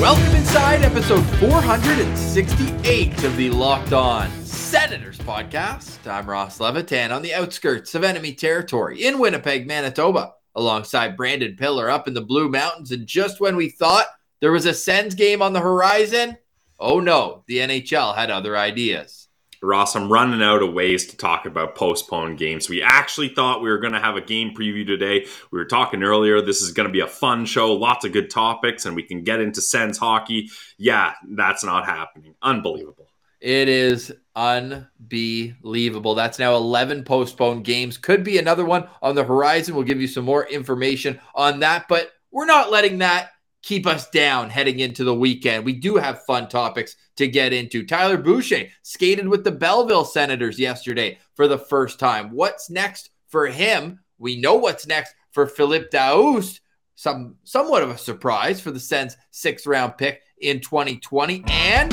Welcome inside episode 468 of the Locked On Senators podcast. I'm Ross Levitan on the outskirts of enemy territory in Winnipeg, Manitoba, alongside Brandon Pillar up in the Blue Mountains. And just when we thought there was a Sens game on the horizon, oh no, the NHL had other ideas. Ross, I'm running out of ways to talk about postponed games. We actually thought we were going to have a game preview today. We were talking earlier. This is going to be a fun show, lots of good topics, and we can get into Sens hockey. Yeah, that's not happening. Unbelievable. It is unbelievable. That's now 11 postponed games. Could be another one on the horizon. We'll give you some more information on that, but we're not letting that keep us down heading into the weekend. We do have fun topics to get into. Tyler Boucher skated with the Belleville Senators yesterday for the first time. What's next for him? We know what's next for Philippe Daoust. Some somewhat of a surprise for the Sens sixth round pick in 2020. And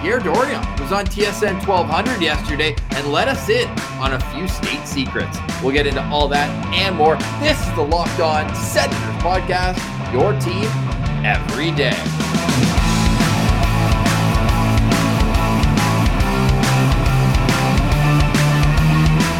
Pierre Dorion was on TSN 1200 yesterday and let us in on a few state secrets. We'll get into all that and more. This is the Locked On Senators podcast, your team every day.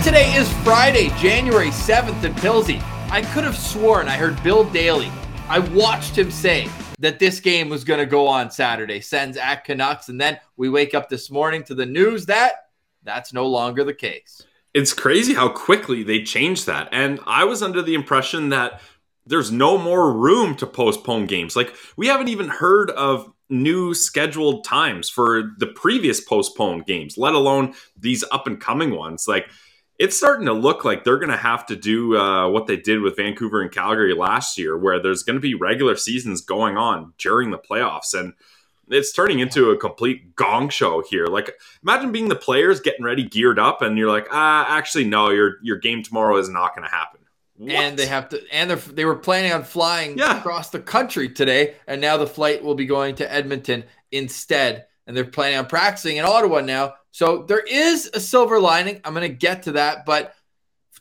Today is Friday, January 7th in Pilsy. I could have sworn I heard Bill Daly. I watched him say that this game was going to go on Saturday, sends at Canucks, and then we wake up this morning to the news that that's no longer the case. It's crazy how quickly they changed that. And I was under the impression that there's no more room to postpone games. Like we haven't even heard of new scheduled times for the previous postponed games, let alone these up and coming ones. Like it's starting to look like they're going to have to do uh, what they did with Vancouver and Calgary last year, where there's going to be regular seasons going on during the playoffs. And it's turning into a complete gong show here. Like, imagine being the players getting ready, geared up, and you're like, ah, actually, no, your your game tomorrow is not going to happen. What? And they have to, and they they were planning on flying yeah. across the country today, and now the flight will be going to Edmonton instead. And they're planning on practicing in Ottawa now. So there is a silver lining. I'm going to get to that, but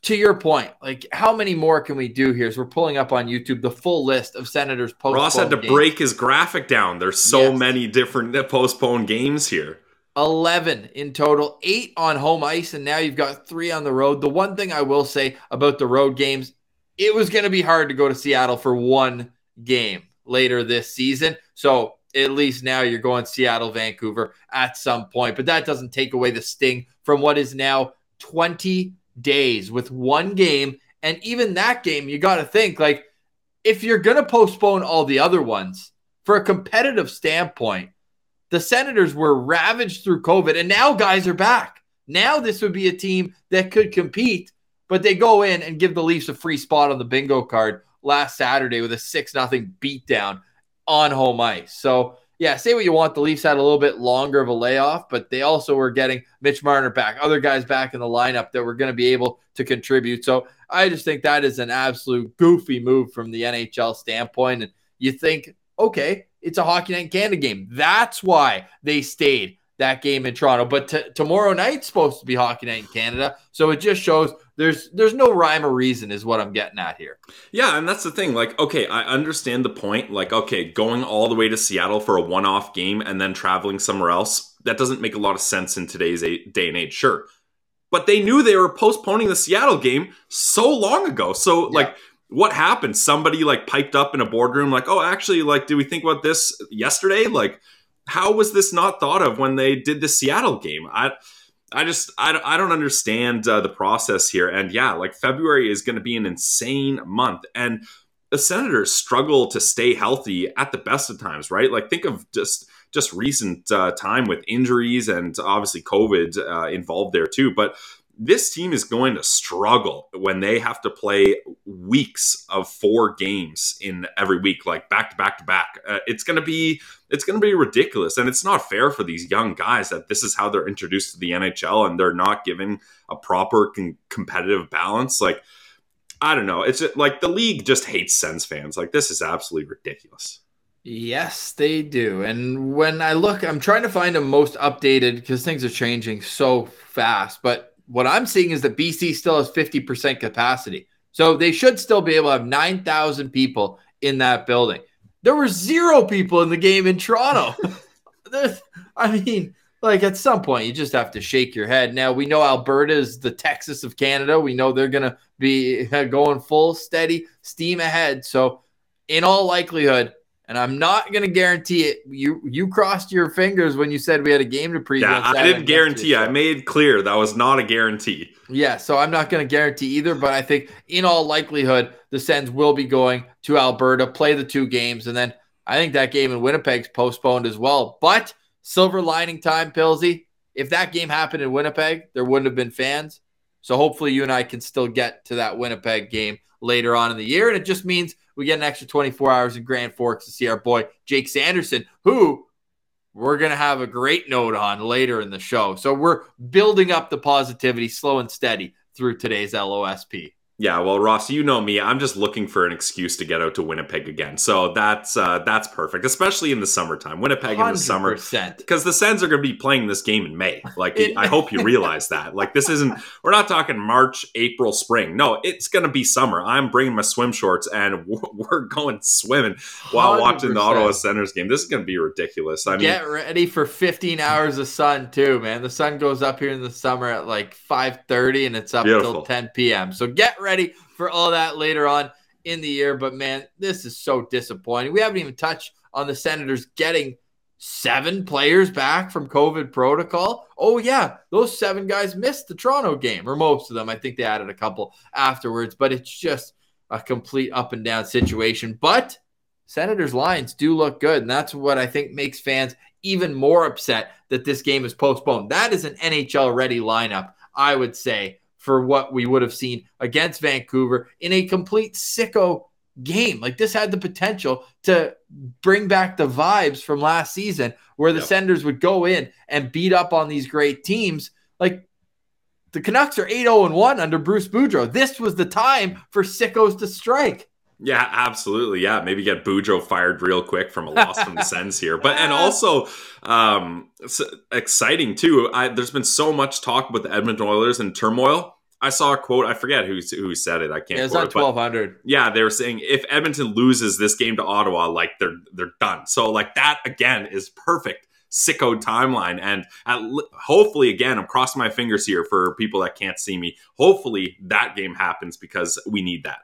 to your point, like how many more can we do here? So we're pulling up on YouTube the full list of Senators postponed. Ross had to games. break his graphic down. There's so yes. many different postponed games here. 11 in total, eight on home ice, and now you've got three on the road. The one thing I will say about the road games, it was going to be hard to go to Seattle for one game later this season. So at least now you're going Seattle, Vancouver at some point. But that doesn't take away the sting from what is now 20 days with one game. And even that game, you got to think like if you're going to postpone all the other ones for a competitive standpoint, the Senators were ravaged through COVID, and now guys are back. Now this would be a team that could compete, but they go in and give the Leafs a free spot on the bingo card last Saturday with a 6 0 beatdown on home ice. So, yeah, say what you want. The Leafs had a little bit longer of a layoff, but they also were getting Mitch Marner back, other guys back in the lineup that were going to be able to contribute. So I just think that is an absolute goofy move from the NHL standpoint. And you think, okay, it's a Hockey Night in Canada game. That's why they stayed that game in Toronto. But t- tomorrow night's supposed to be Hockey Night in Canada, so it just shows there's there's no rhyme or reason is what I'm getting at here. Yeah, and that's the thing. Like, okay, I understand the point. Like, okay, going all the way to Seattle for a one-off game and then traveling somewhere else that doesn't make a lot of sense in today's day and age. Sure, but they knew they were postponing the Seattle game so long ago. So yeah. like what happened? Somebody like piped up in a boardroom, like, oh, actually, like, did we think about this yesterday? Like, how was this not thought of when they did the Seattle game? I, I just, I, I don't understand uh, the process here. And yeah, like February is going to be an insane month, and the Senators struggle to stay healthy at the best of times, right? Like, think of just just recent uh, time with injuries and obviously COVID uh, involved there too, but this team is going to struggle when they have to play weeks of four games in every week, like back to back to back. Uh, it's going to be it's going to be ridiculous, and it's not fair for these young guys that this is how they're introduced to the NHL, and they're not given a proper con- competitive balance. Like I don't know, it's just, like the league just hates Sens fans. Like this is absolutely ridiculous. Yes, they do. And when I look, I'm trying to find a most updated because things are changing so fast. But what I'm seeing is that BC still has 50% capacity. So they should still be able to have 9,000 people in that building. There were zero people in the game in Toronto. I mean, like at some point, you just have to shake your head. Now, we know Alberta is the Texas of Canada. We know they're going to be going full steady steam ahead. So, in all likelihood, and I'm not going to guarantee it. You you crossed your fingers when you said we had a game to preview. Yeah, I didn't guarantee. I made clear that was not a guarantee. Yeah, so I'm not going to guarantee either, but I think in all likelihood the Sens will be going to Alberta, play the two games, and then I think that game in Winnipeg's postponed as well. But silver lining time, Pilsy. If that game happened in Winnipeg, there wouldn't have been fans. So hopefully you and I can still get to that Winnipeg game later on in the year, and it just means we get an extra 24 hours in Grand Forks to see our boy Jake Sanderson, who we're going to have a great note on later in the show. So we're building up the positivity slow and steady through today's LOSP. Yeah, well, Ross, you know me. I'm just looking for an excuse to get out to Winnipeg again. So that's uh, that's perfect, especially in the summertime. Winnipeg 100%. in the summer, because the Sens are going to be playing this game in May. Like, I hope you realize that. Like, this isn't. We're not talking March, April, spring. No, it's going to be summer. I'm bringing my swim shorts, and we're going swimming while 100%. watching the Ottawa Senators game. This is going to be ridiculous. I mean, get ready for 15 hours of sun too, man. The sun goes up here in the summer at like 5:30, and it's up until 10 p.m. So get ready for all that later on in the year. But man, this is so disappointing. We haven't even touched on the Senators getting seven players back from COVID protocol. Oh, yeah, those seven guys missed the Toronto game, or most of them. I think they added a couple afterwards, but it's just a complete up and down situation. But Senators lines do look good. And that's what I think makes fans even more upset that this game is postponed. That is an NHL ready lineup, I would say, for what we would have seen against Vancouver in a complete sicko game. Like this had the potential to bring back the vibes from last season where the yep. Senders would go in and beat up on these great teams. Like the Canucks are 8-0 1 under Bruce Boudreau. This was the time for sickos to strike. Yeah, absolutely. Yeah, maybe get Boudreau fired real quick from a loss from the Sens here. But and also um exciting too. I, there's been so much talk about the Edmonton Oilers and turmoil. I saw a quote. I forget who who said it. I can't. Yeah, it's on twelve hundred. Yeah, they were saying if Edmonton loses this game to Ottawa, like they're they're done. So like that again is perfect sicko timeline. And at, hopefully, again, I'm crossing my fingers here for people that can't see me. Hopefully, that game happens because we need that.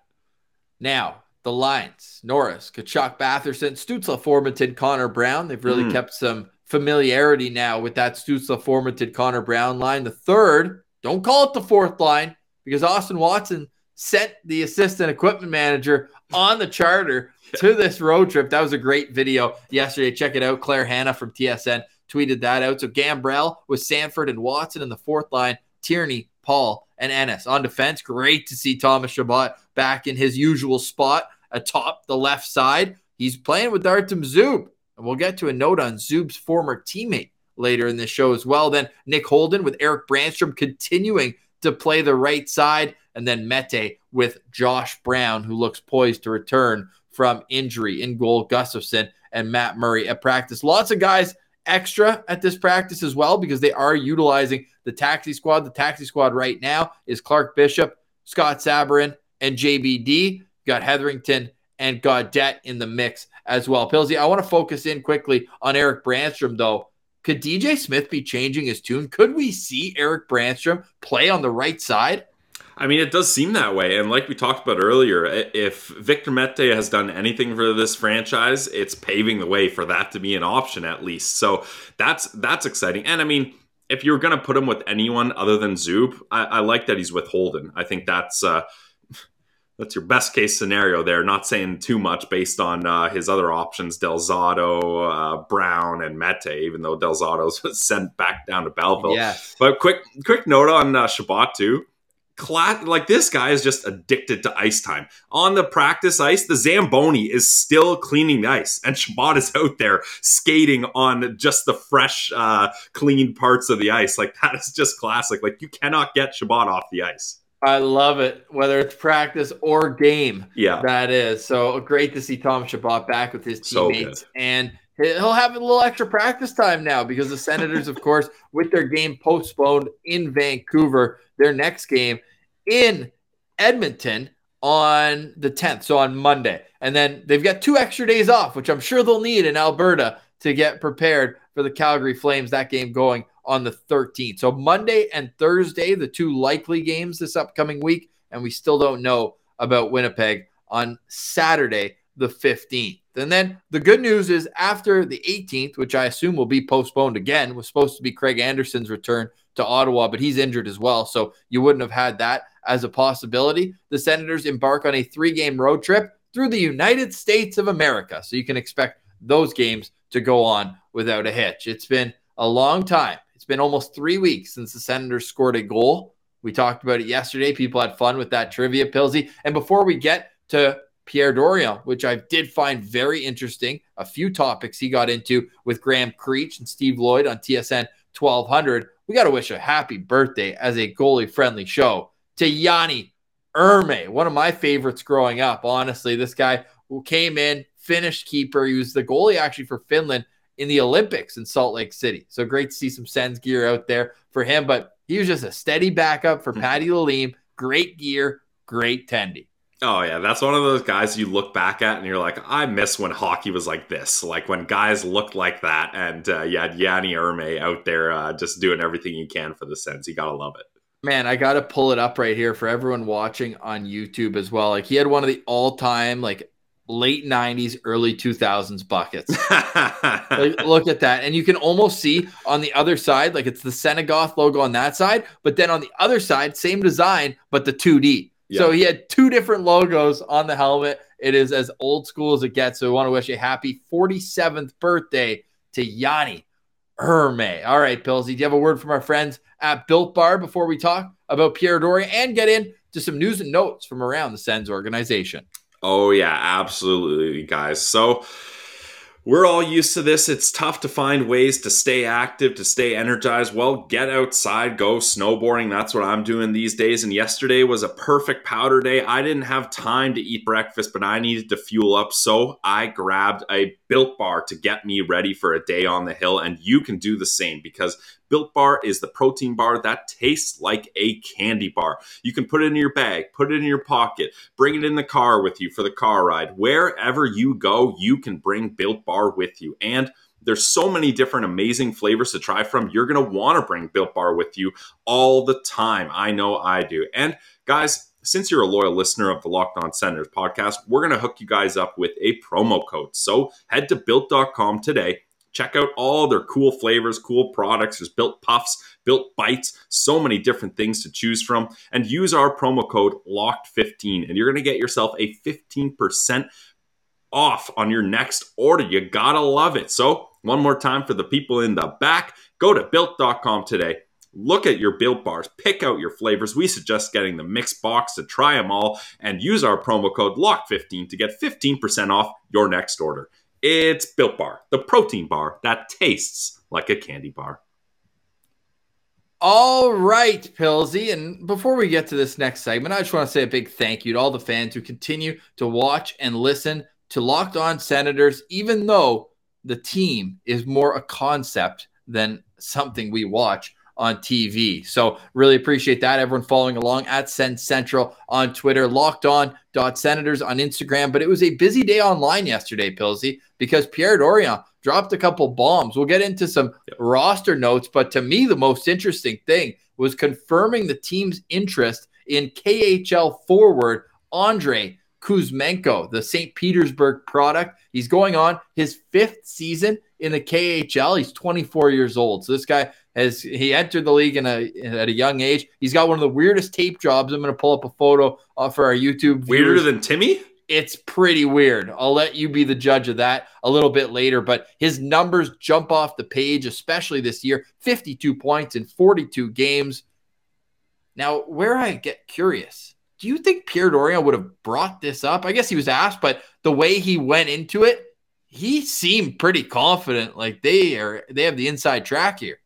Now, the lines Norris, Tkachuk, Batherson, Stützle, Formenton, Connor Brown. They've really mm. kept some familiarity now with that Stützle, Formenton, Connor Brown line. The third don't call it the fourth line because Austin Watson sent the assistant equipment manager on the charter to this road trip. That was a great video yesterday. Check it out. Claire Hanna from TSN tweeted that out. So Gambrell with Sanford and Watson in the fourth line, Tierney, Paul, and Ennis on defense. Great to see Thomas Chabot back in his usual spot atop the left side. He's playing with Artem Zub. And we'll get to a note on Zub's former teammate later in the show as well. Then Nick Holden with Erik Brannstrom continuing to play the right side. And then Mete with Josh Brown, who looks poised to return from injury in goal. Gustavsson and Matt Murray at practice. Lots of guys extra at this practice as well because they are utilizing the taxi squad. The taxi squad right now is Clark Bishop, Scott Sabourin, and JBD. got Hetherington and Gaudette in the mix as well. Pilsy, I want to focus in quickly on Erik Brannstrom, though. Could DJ Smith be changing his tune? Could we see Erik Brannstrom play on the right side? I mean, it does seem that way. And like we talked about earlier, if Victor Mete has done anything for this franchise, it's paving the way for that to be an option at least. So that's that's exciting. And I mean, if you're going to put him with anyone other than Zub, I, I, like that he's with Holden. I think that's uh, that's your best case scenario there. Not saying too much based on uh, his other options, Del Zotto, uh, Brown, and Mete. Even though Del Zotto's was sent back down to Belleville. Yes. But quick, quick note on uh, Chabot too. Cla- like this guy is just addicted to ice time. On the practice ice, the Zamboni is still cleaning the ice, and Chabot is out there skating on just the fresh, uh, clean parts of the ice. Like that is just classic. Like you cannot get Chabot off the ice. I love it, whether it's practice or game. Yeah. That is. So great to see Tom Chabot back with his So teammates. and he'll have a little extra practice time now because the Senators, of course, with their game postponed in Vancouver, their next game in Edmonton on the 10th, so on Monday. And then they've got two extra days off, which I'm sure they'll need in Alberta to get prepared for the Calgary Flames, that game going on the 13th. So Monday and Thursday, the two likely games this upcoming week, and we still don't know about Winnipeg on Saturday, the 15th. And then the good news is after the 18th, which I assume will be postponed again, was supposed to be Craig Anderson's return to Ottawa, but he's injured as well. So you wouldn't have had that as a possibility. The Senators embark on a three game road trip through the United States of America. So you can expect those games to go on without a hitch. It's been a long time. It's been almost three weeks since the Senators scored a goal. We talked about it yesterday. People had fun with that trivia, Pilsy. And before we get to Pierre Dorion, which I did find very interesting, a few topics he got into with Graham Creech and Steve Lloyd on TSN 1200. We got to wish a happy birthday as a goalie friendly show to Jani Hurme, one of my favorites growing up. Honestly, this guy who came in, finished keeper. He was the goalie actually for Finland in the Olympics in Salt Lake City. So great to see some Sens gear out there for him. But he was just a steady backup for Patty Lalime. Great gear, great tendy. Oh yeah, that's one of those guys you look back at and you're like, I miss when hockey was like this, like when guys looked like that. And uh, yeah, Jani Hurme out there uh, just doing everything he can for the Sens. You gotta love it. Man, I got to pull it up right here for everyone watching on YouTube as well. Like he had one of the all-time like late 90s, early 2000s buckets. like, look at that. And you can almost see on the other side, like it's the Senegoth logo on that side, but then on the other side, same design, but the 2D. So he had two different logos on the helmet. It is as old school as it gets. So we want to wish a happy 47th birthday to Jani Hurme. All right, Pillsy, do you have a word from our friends at Built Bar before we talk about Pierre Dorion and get into some news and notes from around the Sens organization? Oh, yeah, absolutely, guys. So, we're all used to this. It's tough to find ways to stay active, to stay energized. Well, get outside, go snowboarding. That's what I'm doing these days. And yesterday was a perfect powder day. I didn't have time to eat breakfast, but I needed to fuel up. So I grabbed a built bar to get me ready for a day on the hill. And you can do the same because Built Bar is the protein bar that tastes like a candy bar. You can put it in your bag, put it in your pocket, bring it in the car with you for the car ride. Wherever you go, you can bring Built Bar with you. And there's so many different amazing flavors to try from. You're going to want to bring Built Bar with you all the time. I know I do. And guys, since you're a loyal listener of the Locked On Senators podcast, we're going to hook you guys up with a promo code. So head to built.com today Check out all their cool flavors, cool products. There's built puffs, built bites, so many different things to choose from. And use our promo code LOCKED15 and you're going to get yourself a 15% off on your next order. You gotta love it. So, one more time for the people in the back, go to built.com today. Look at your built bars, pick out your flavors. We suggest getting the mixed box to try them all and use our promo code LOCK15 to get 15% off your next order. It's Built Bar, the protein bar that tastes like a candy bar. All right, Pilsy. And before we get to this next segment, I just want to say a big thank you to all the fans who continue to watch and listen to Locked On Senators, even though the team is more a concept than something we watch on TV. So really appreciate that. Everyone following along at Sen Central on Twitter, locked on dot senators on Instagram. But it was a busy day online yesterday, Pilsy, because Pierre Dorion dropped a couple bombs. We'll get into some yep. roster notes, but to me, the most interesting thing was confirming the team's interest in KHL forward Andrei Kuzmenko, the St. Petersburg product. He's going on his fifth season in the KHL. He's 24 years old. So this guy has he entered the league in a at a young age. He's got one of the weirdest tape jobs. I'm going to pull up a photo uh, for our YouTube. Weirder than Timmy? it's pretty weird. I'll let you be the judge of that a little bit later, but his numbers jump off the page, especially this year 52 points in 42 games. Now, where I get curious, do you think Pierre Dorion would have brought this up? I guess he was asked, but the way he went into it, he seemed pretty confident. Like they are, they have the inside track here.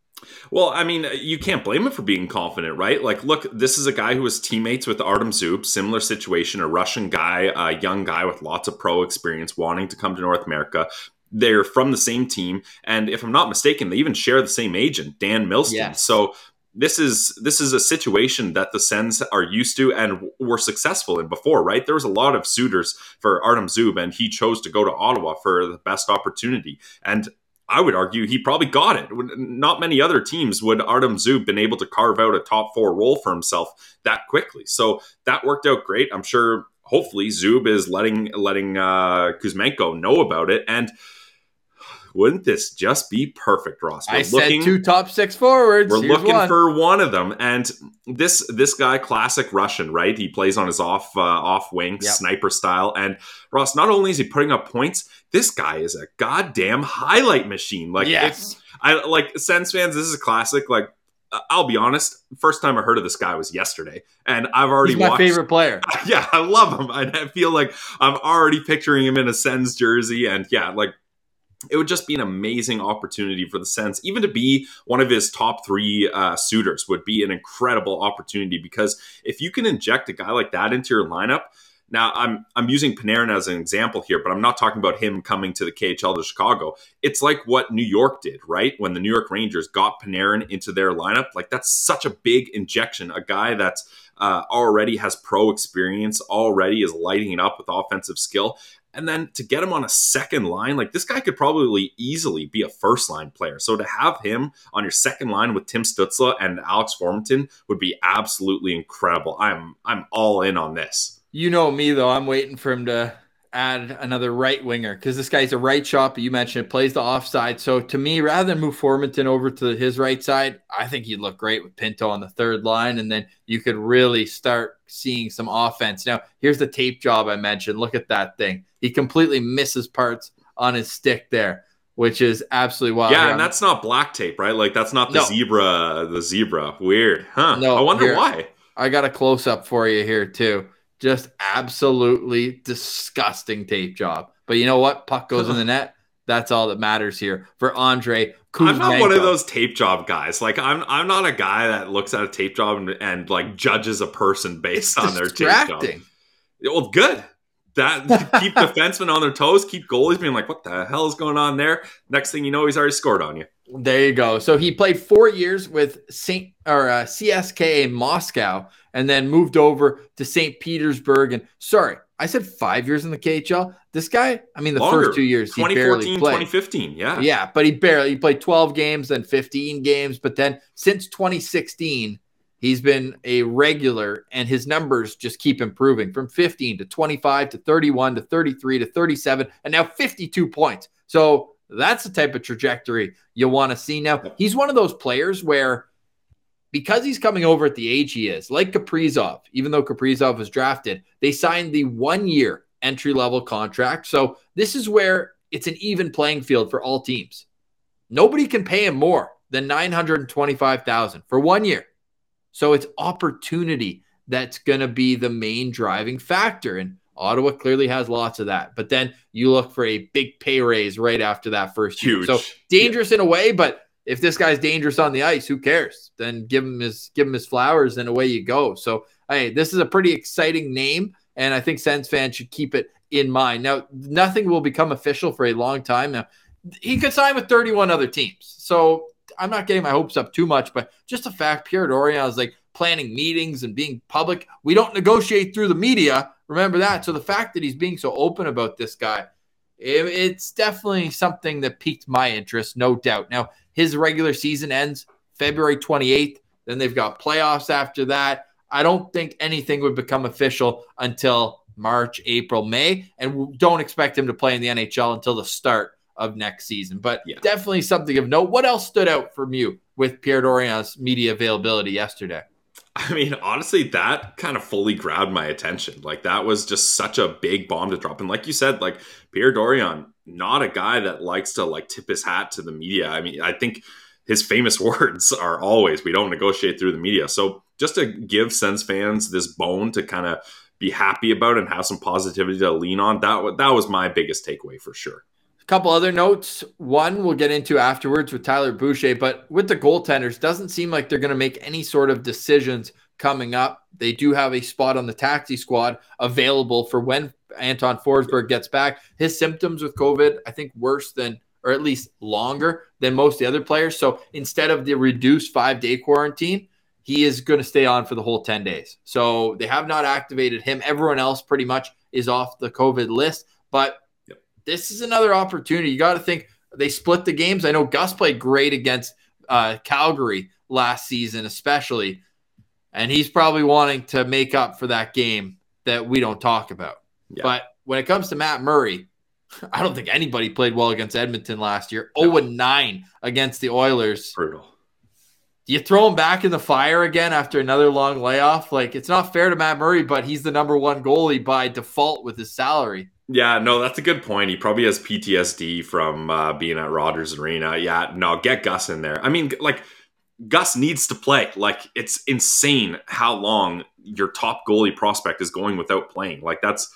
Well, I mean, you can't blame him for being confident, right? Like, look, this is a guy who was teammates with Artem Zub, similar situation, a Russian guy, a young guy with lots of pro experience, wanting to come to North America. They're from the same team, and if I'm not mistaken, they even share the same agent, Dan Milstein. Yes. So this is this is a situation that the Sens are used to and were successful in before, right? There was a lot of suitors for Artem Zub, and he chose to go to Ottawa for the best opportunity. And I would argue he probably got it. Not many other teams would Artem Zub been able to carve out a top four role for himself that quickly. So that worked out great. I'm sure. Hopefully, Zub is letting letting uh, Kuzmenko know about it. And wouldn't this just be perfect, Ross? I said two top six forwards. We're Here's looking one. for one of them, and this this guy, classic Russian, right? He plays on his off uh, off wing, Yep. sniper style. And Ross, not only is he putting up points, this guy is a goddamn highlight machine. Like, yes. I like Sens fans. This is a classic. Like, I'll be honest. First time I heard of this guy was yesterday, and I've already He's my watched. favorite player. Yeah, I love him. I feel like I'm already picturing him in a Sens jersey, and yeah, like it would just be an amazing opportunity for the Sens. Even to be one of his top three uh, suitors would be an incredible opportunity because if you can inject a guy like that into your lineup. Now I'm I'm using Panarin as an example here, but I'm not talking about him coming to the KHL to Chicago. It's like what New York did, right? When the New York Rangers got Panarin into their lineup, like that's such a big injection. A guy that's uh, already has pro experience, already is lighting it up with offensive skill. And then to get him on a second line, like this guy could probably easily be a first line player. So to have him on your second line with Tim Stützle and Alex Formenton would be absolutely incredible. I'm I'm all in on this. You know me though. I'm waiting for him to add another right winger because this guy's a right shot, but you mentioned it plays the offside. So to me, rather than move Formenton over to his right side, I think he'd look great with Pinto on the third line, and then you could really start seeing some offense. Now, here's the tape job I mentioned. Look at that thing. He completely misses parts on his stick there, which is absolutely wild. yeah, and that's not black tape, right? Like that's not the No. zebra, the zebra. Weird, huh? No, I wonder here- why. I got a close up for you here too. Just absolutely disgusting tape job. But you know what? Puck goes in the net. That's all that matters here for Andrei Kuzmenko. I'm not one of those tape job guys. Like I'm I'm not a guy that looks at a tape job and, and like judges a person based on their tape job. Well, good. That keep defensemen on their toes, keep goalies being like, "What the hell is going on there?" Next thing you know, he's already scored on you. There you go. So he played four years with Saint or uh, CSKA Moscow, and then moved over to Saint Petersburg. And sorry, I said five years in the KHL. This guy, I mean, the Longer. first two years he barely 2014, played. 2015. Yeah. Yeah, but he barely he played 12 games, then 15 games. But then since 2016, he's been a regular, and his numbers just keep improving from 15 to 25 to 31 to 33 to 37, and now 52 points. So that's the type of trajectory you want to see. Now he's one of those players where. Because he's coming over at the age he is, like Kaprizov, even though Kaprizov was drafted, they signed the one year entry level contract. So this is where it's an even playing field for all teams. Nobody can pay him more than 925,000 for 1 year. So it's opportunity that's going to be the main driving factor and Ottawa clearly has lots of that. But then you look for a big pay raise right after that first year. Huge. So dangerous in a way, but if this guy's dangerous on the ice, who cares? Then give him his give him his flowers and away you go. So hey, this is a pretty exciting name, and I think Sens fans should keep it in mind. Now, nothing will become official for a long time. Now, he could sign with 31 other teams. So I'm not getting my hopes up too much, but just the fact Pierre Dorion is like planning meetings and being public. We don't negotiate through the media. Remember that. So the fact that he's being so open about this guy, it- it's definitely something that piqued my interest, no doubt. Now, his regular season ends February 28th. Then they've got playoffs after that. I don't think anything would become official until March, April, May, and don't expect him to play in the NHL until the start of next season. But Yeah. definitely something of note. What else stood out from you with Pierre Dorion's media availability yesterday? I mean, honestly, that kind of fully grabbed my attention. Like that was just such a big bomb to drop. And like you said, like Pierre Dorion, not a guy that likes to like tip his hat to the media. I mean, I think his famous words are always, "We don't negotiate through the media." So just to give Sens fans this bone to kind of be happy about and have some positivity to lean on, that that was my biggest takeaway for sure. Couple other notes. One we'll get into afterwards with Tyler Boucher, but with the goaltenders, doesn't seem like they're going to make any sort of decisions coming up. They do have a spot on the taxi squad available for when Anton Forsberg gets back. His symptoms with COVID, I think, worse than or at least longer than most the other players. So instead of the reduced five day quarantine, he is going to stay on for the whole 10 days. So they have not activated him. Everyone else pretty much is off the COVID list. But. This is another opportunity. You got to think they split the games. I know Gus played great against uh, Calgary last season, especially. And he's probably wanting to make up for that game that we don't talk about. Yeah. But when it comes to Matt Murray, I don't think anybody played well against Edmonton last year. No. 0 9 against the Oilers. Brutal. Do you throw him back in the fire again after another long layoff? Like, it's not fair to Matt Murray, but he's the number one goalie by default with his salary. Yeah, no, that's a good point. He probably has PTSD from uh, being at Rogers Arena. Yeah, no, get Gus in there. I mean, like, Gus needs to play. Like, it's insane how long your top goalie prospect is going without playing. Like, that's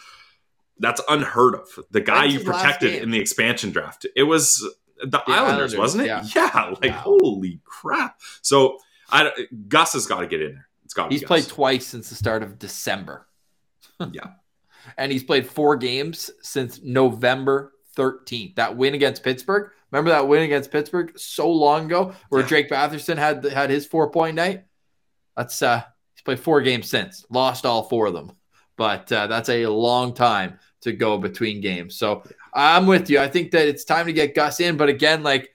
that's unheard of. The guy you protected in the expansion draft, it was the, Islanders, Islanders, wasn't it? yeah. Yeah, like Wow. holy crap. So, I Gus has got to get in there. It's got to. He's played twice since the start of December. Yeah. And he's played four games since November 13th. That win against Pittsburgh. Remember that win against Pittsburgh so long ago where Yeah. Drake Batherson had had his four point night? That's uh he's played four games since, lost all four of them. But uh, that's a long time to go between games. So I'm with you. I think that it's time to get Gus in. But again, like,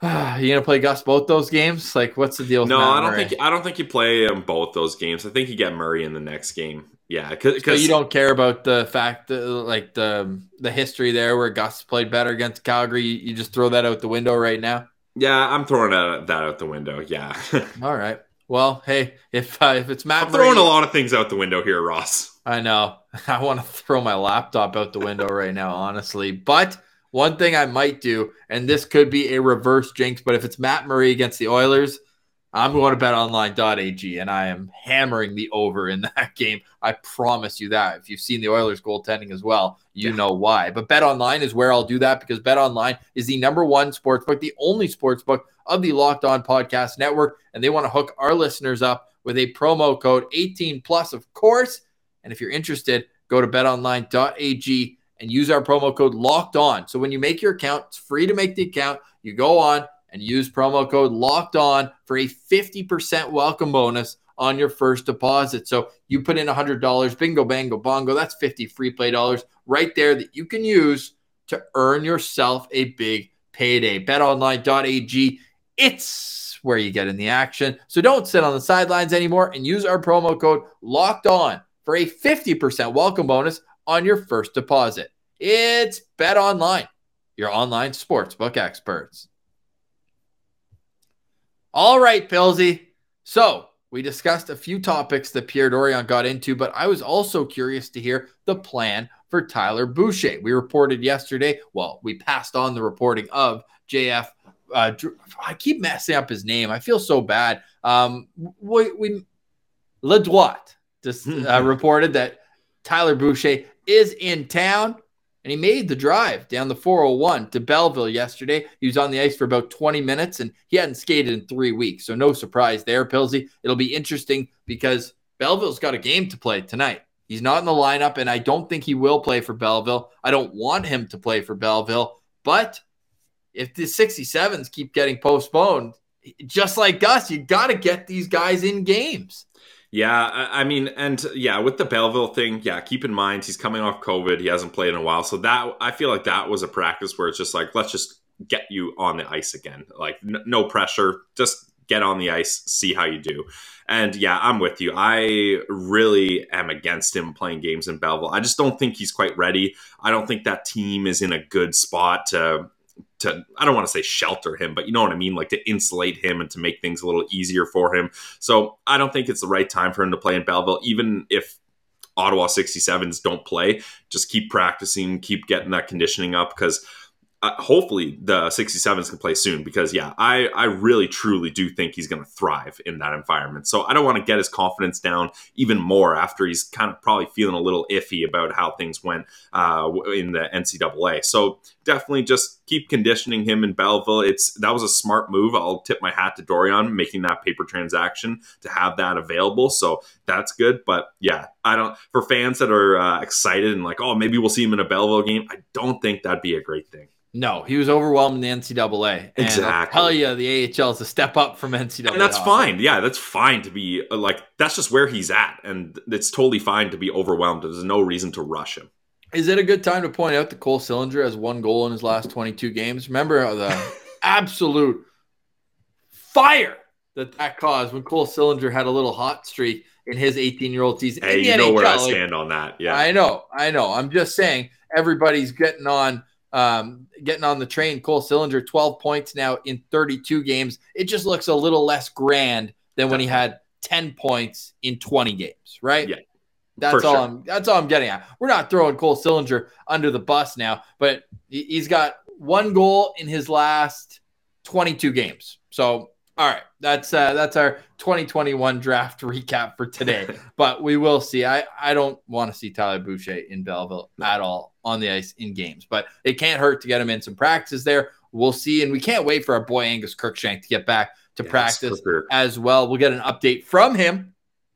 you gonna play Gus both those games? Like, what's the deal? No, I don't think I don't think you play him both those games. I think you get Murray in the next game. Yeah, because So you don't care about the fact that like the the history there where Gus played better against Calgary. You, just throw that out the window right now. Yeah, I'm throwing that, that out the window. Yeah, All right. Well, hey, if uh, if it's Matt I'm Murray, throwing a lot of things out the window here, Ross. I know. I want to throw my laptop out the window right now, honestly. But one thing I might do, and this could be a reverse jinx, but if it's Matt Murray against the Oilers, I'm going to betonline.ag and I am hammering the over in that game. I promise you that. If you've seen the Oilers goaltending as well, you Yeah. know why. But BetOnline is where I'll do that because BetOnline is the number one sports book, the only sports book of the Locked On Podcast Network. And they want to hook our listeners up with a promo code 18 plus, of course. And if you're interested, go to betonline.ag and use our promo code locked on. So when you make your account, it's free to make the account. You go on and use promo code locked on for a 50% welcome bonus on your first deposit. So you put in $100, bingo, bango, bongo. That's 50 free play dollars right there that you can use to earn yourself a big payday. BetOnline.ag, it's where you get in the action. So don't sit on the sidelines anymore and use our promo code locked on for a 50% welcome bonus on your first deposit. It's BetOnline, your online sportsbook experts. All right, Pilsy. So we discussed a few topics that Pierre Dorion got into, but I was also curious to hear the plan for Tyler Boucher. We reported yesterday, well, we passed on the reporting of JF. Uh, I keep messing up his name. I feel so bad. Um, we, we Le Droit just uh, reported that Tyler Boucher is in town and he made the drive down the 401 to Belleville yesterday. He was on the ice for about 20 minutes and he hadn't skated in three weeks. So no surprise there, Pilsy. It'll be interesting because Belleville's got a game to play tonight. He's not in the lineup, and I don't think he will play for Belleville. I don't want him to play for Belleville. But if the 67s keep getting postponed, just like us, you got to get these guys in games. Yeah, I mean, and yeah, with the Belleville thing, yeah, keep in mind he's coming off COVID. He hasn't played in a while, so that I feel like that was a practice where it's just like let's just get you on the ice again. Like n- no pressure, just get on the ice, see how you do. And yeah, I'm with you. I really am against him playing games in Belleville. I just don't think he's quite ready. I don't think that team is in a good spot to to I don't want to say shelter him, but you know what I mean, like to insulate him and to make things a little easier for him. So I don't think it's the right time for him to play in Belleville, even if Ottawa 67s don't play. Just keep practicing, keep getting that conditioning up because uh, hopefully the 67s can play soon because yeah i i really truly do think he's going to thrive in that environment so i don't want to get his confidence down even more after he's kind of probably feeling a little iffy about how things went uh, in the ncaa so definitely just keep conditioning him in belleville it's that was a smart move i'll tip my hat to Dorion making that paper transaction to have that available so that's good but yeah i don't for fans that are uh, excited and like oh maybe we'll see him in a belleville game i don't think that'd be a great thing no, he was overwhelmed in the NCAA. And exactly. I'll tell you, the AHL is a step up from NCAA. And that's fine. Yeah, that's fine to be uh, like, that's just where he's at. And it's totally fine to be overwhelmed. There's no reason to rush him. Is it a good time to point out that Cole Sillinger has one goal in his last 22 games? Remember the absolute fire that that caused when Cole Sillinger had a little hot streak in his 18 year old season. Hey, you know NHL. where I stand on that. Yeah. I know. I know. I'm just saying everybody's getting on um, getting on the train. Cole Sillinger, 12 points now in 32 games. It just looks a little less grand than when he had 10 points in 20 games, right? Yeah. That's all sure. I'm that's all I'm getting at. We're not throwing Cole Sillinger under the bus now, but he's got one goal in his last 22 games. So all right, that's uh, that's our 2021 draft recap for today. but we will see. I I don't want to see Tyler Boucher in Belleville at all on the ice in games, but it can't hurt to get him in some practices there. We'll see, and we can't wait for our boy Angus Crookshank to get back to yes, practice as well. We'll get an update from him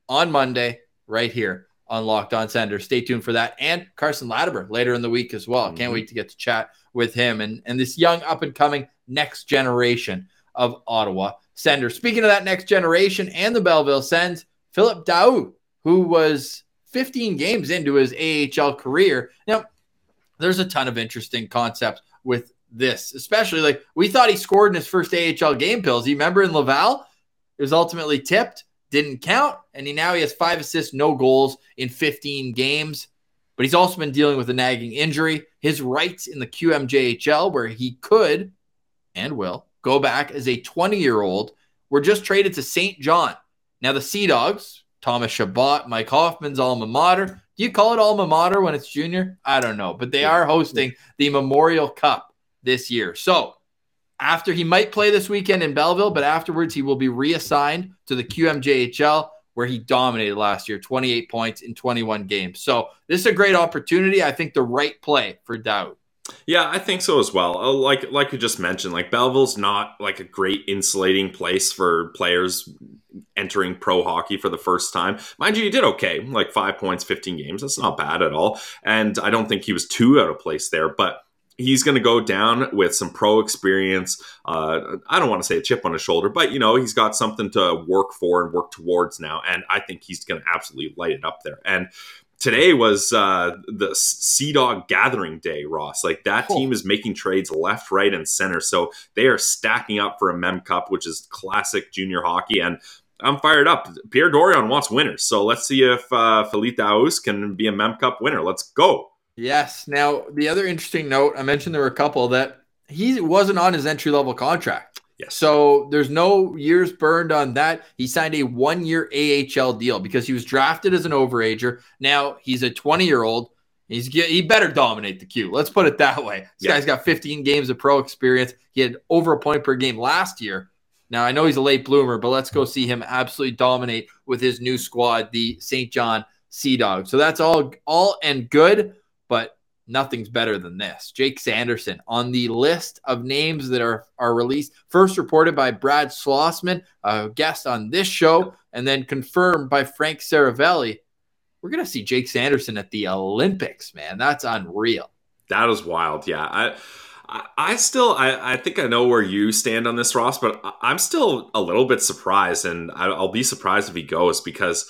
on Monday right here on Locked On Sender. Stay tuned for that, and Carson Latimer later in the week as well. Mm-hmm. Can't wait to get to chat with him and and this young up and coming next generation of Ottawa Sender. Speaking of that next generation and the Belleville Sens, Philippe Daoust, who was 15 games into his AHL career. Now, there's a ton of interesting concepts with this, especially like we thought he scored in his first AHL game pills. You remember in Laval? It was ultimately tipped, didn't count, and he now he has five assists, no goals in 15 games. But he's also been dealing with a nagging injury. His rights in the QMJHL, where he could and will go back as a 20 year old, were just traded to St. John. Now, the Sea Dogs, Thomas Chabot, Mike Hoffman's alma mater. Do you call it alma mater when it's junior? I don't know, but they are hosting the Memorial Cup this year. So, after he might play this weekend in Belleville, but afterwards he will be reassigned to the QMJHL where he dominated last year 28 points in 21 games. So, this is a great opportunity. I think the right play for Dowd. Yeah, I think so as well. Uh, like like you just mentioned, like Belleville's not like a great insulating place for players entering pro hockey for the first time. Mind you, he did okay, like five points, 15 games. That's not bad at all. And I don't think he was too out of place there, but he's going to go down with some pro experience. Uh, I don't want to say a chip on his shoulder, but you know he's got something to work for and work towards now, and I think he's going to absolutely light it up there. And today was uh, the Sea Dog Gathering Day, Ross. Like that cool. team is making trades left, right, and center. So they are stacking up for a Mem Cup, which is classic junior hockey. And I'm fired up. Pierre Dorion wants winners. So let's see if uh, Philippe Daoust can be a Mem Cup winner. Let's go. Yes. Now, the other interesting note, I mentioned there were a couple that he wasn't on his entry level contract. Yes. So there's no years burned on that. He signed a one year AHL deal because he was drafted as an overager. Now he's a 20 year old. He's he better dominate the queue. Let's put it that way. This yeah. guy's got 15 games of pro experience. He had over a point per game last year. Now I know he's a late bloomer, but let's go see him absolutely dominate with his new squad, the St. John Sea Dogs. So that's all all and good, but nothing's better than this. Jake Sanderson on the list of names that are, are released, first reported by Brad Schlossman, a guest on this show, and then confirmed by Frank Seravalli. We're going to see Jake Sanderson at the Olympics, man. That's unreal. That is wild. Yeah. I. I still, I, I think I know where you stand on this, Ross, but I'm still a little bit surprised, and I'll be surprised if he goes because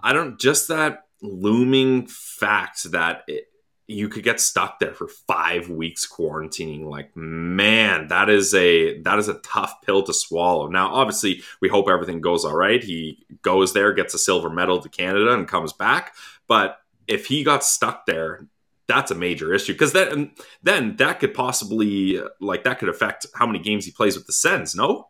I don't just that looming fact that it, you could get stuck there for five weeks quarantining. Like, man, that is a that is a tough pill to swallow. Now, obviously, we hope everything goes all right. He goes there, gets a silver medal to Canada, and comes back. But if he got stuck there, that's a major issue because then then that could possibly like that could affect how many games he plays with the Sens. No.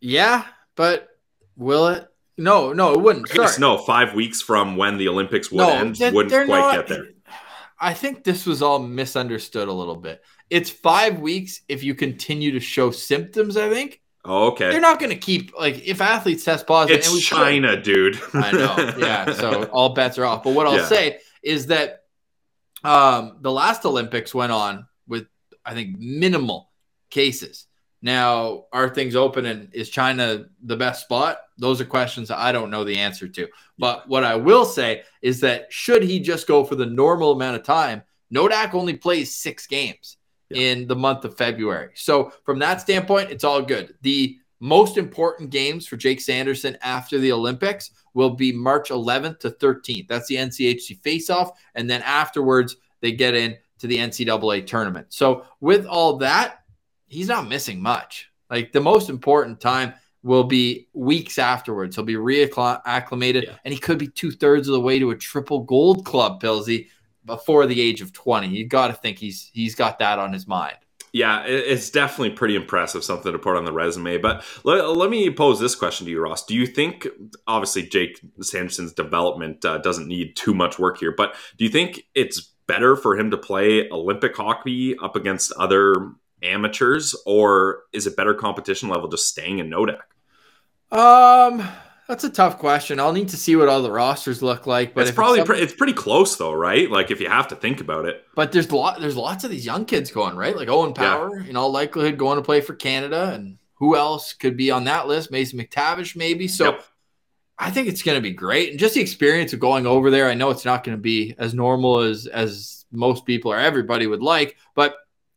Yeah, but will it? No, no, it wouldn't. I guess Sorry. no. Five weeks from when the Olympics would No, end, wouldn't quite not- get there. I think this was all misunderstood a little bit. It's five weeks if you continue to show symptoms. I think Oh, okay. they're not going to keep like if athletes test positive. it's and we could- China, dude. I know. Yeah. So all bets are off. But what I'll Yeah. say is that um, the last Olympics went on with, I think, minimal cases. Now, are things open and is China the best spot? Those are questions I don't know the answer to. But what I will say is that should he just go for the normal amount of time, Nodak only plays six games Yeah. in the month of February. So from that standpoint, it's all good. The most important games for Jake Sanderson after the Olympics will be March 11th to 13th. That's the NCHC face-off, and then afterwards they get in to the NCAA tournament. So with all that, he's not missing much. Like the most important time will be weeks afterwards. He'll be reacclimated, Yeah. and he could be two thirds of the way to a triple gold club, Pilsy, before the age of 20. You got to think he's he's got that on his mind. Yeah, it's definitely pretty impressive, something to put on the resume. But let, let me pose this question to you, Ross. Do you think, obviously, Jake Sanderson's development uh, doesn't need too much work here, but do you think it's better for him to play Olympic hockey up against other amateurs, or is it better competition level just staying in Nodak? Um, that's a tough question. I'll need to see what all the rosters look like. But it's probably some- pre- it's pretty close though, right? Like if you have to think about it. But there's a lot there's lots of these young kids going, right? Like Owen Power, in all likelihood, going to play for Canada, and who else could be on that list? Mason McTavish, maybe. So Yep. I think it's going to be great, and just the experience of going over there. I know it's not going to be as normal as as most people or everybody would like, but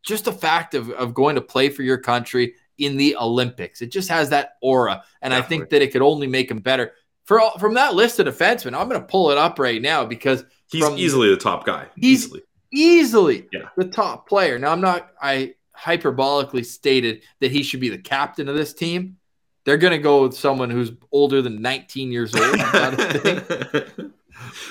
just the fact of of going to play for your country in the Olympics, it just has that aura, and I think that it could only make him better. For all, from that list of defensemen, I'm going to pull it up right now because He's From- easily the top guy. Easily. easily Yeah. the top player. Now I'm not I hyperbolically stated that he should be the captain of this team. They're gonna go with someone who's older than 19 years old. I gotta think. but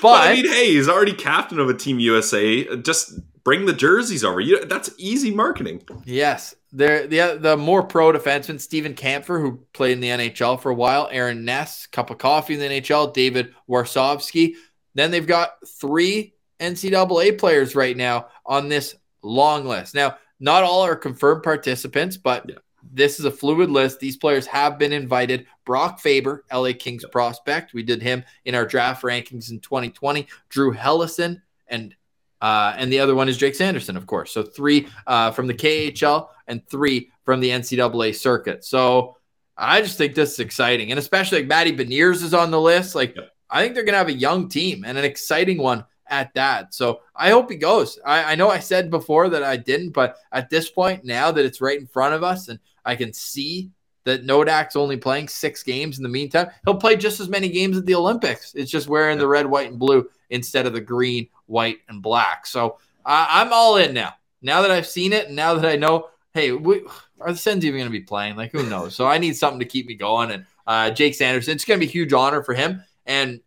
But I mean, hey, he's already captain of a Team USA. Just bring the jerseys over. You, that's easy marketing. yes, they're the the more pro defenseman, Steven Kampfer, who played in the NHL for a while, Aaron Ness, cup of coffee in the NHL, David Warsofsky. Then they've got three NCAA players right now on this long list. Now, not all are confirmed participants, but Yeah. this is a fluid list. These players have been invited. Brock Faber, LA Kings prospect. We did him in our draft rankings in 2020. Drew Helleson and uh, and the other one is Jake Sanderson, of course. So three uh, from the KHL and three from the NCAA circuit. So I just think this is exciting, and especially like Matty Beniers is on the list. Like Yep. I think they're gonna have a young team and an exciting one at that. So I hope he goes. I, I know I said before that I didn't, but at this point, now that it's right in front of us and I can see that Nodak's only playing six games in the meantime, he'll play just as many games at the Olympics. It's just wearing the red, white, and blue instead of the green, white, and black. So I'm all in now. Now that I've seen it, and now that I know, hey, we, are the Sens even going to be playing? Like, who knows? So I need something to keep me going. And uh, Jake Sanderson, it's going to be a huge honor for him. And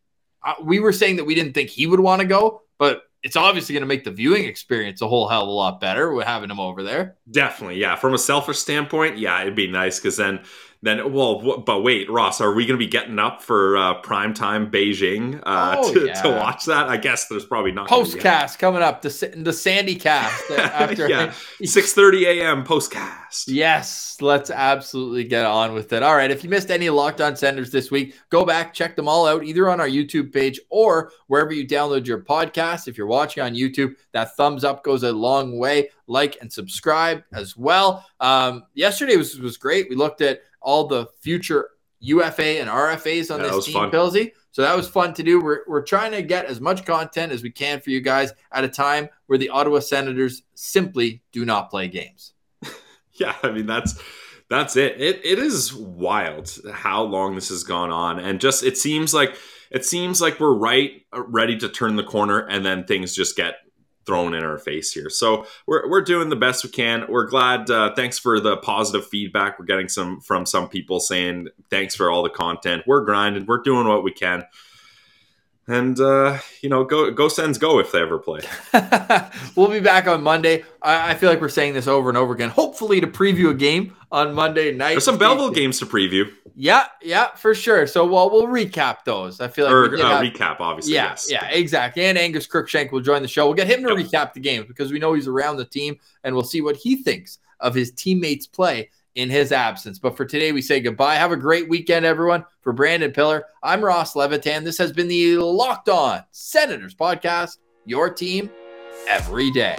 uh, we were saying that we didn't think he would want to go, but it's obviously going to make the viewing experience a whole hell of a lot better with having him over there. Definitely, yeah. From a selfish standpoint, yeah, it'd be nice because then, then, well, but wait, Ross, are we going to be getting up for uh, primetime Beijing uh, Oh, to, yeah. to watch that? I guess there's probably not Postcast coming up, the the Sandy cast after. yeah, six thirty a.m. postcast. Yes, let's absolutely get on with it. All right, if you missed any Locked On Senators this week, go back, check them all out either on our YouTube page or wherever you download your podcast. If you're watching on YouTube, that thumbs up goes a long way. Like and subscribe as well. Um, yesterday was was great. We looked at all the future UFA and RFAs on Yeah, this team, fun. Pilsy. So that was fun to do. We're, we're trying to get as much content as we can for you guys at a time where the Ottawa Senators simply do not play games. Yeah, I mean that's that's it. It it is wild how long this has gone on, and just it seems like it seems like we're right uh, ready to turn the corner, and then things just get thrown in our face here. So we're, we're doing the best we can. We're glad. Uh, thanks for the positive feedback. We're getting some from some people saying thanks for all the content. We're grinding. We're doing what we can. And uh, you know, go go Sens go if they ever play. we'll be back on Monday. I, I, feel like we're saying this over and over again. Hopefully, to preview a game on Monday night. There's some Belleville games to preview. Yeah, yeah, for sure. So well, we'll recap those. I feel like or, uh, have, recap, obviously. Yeah, yes. yeah, exactly. And Angus Crookshank will join the show. We'll get him to yep. recap the games because we know he's around the team, and we'll see what he thinks of his teammates' play in his absence. But for today, we say goodbye. Have a great weekend, everyone. For Brandon Pillar, I'm Ross Levitan. This has been the Locked On Senators podcast, your team every day.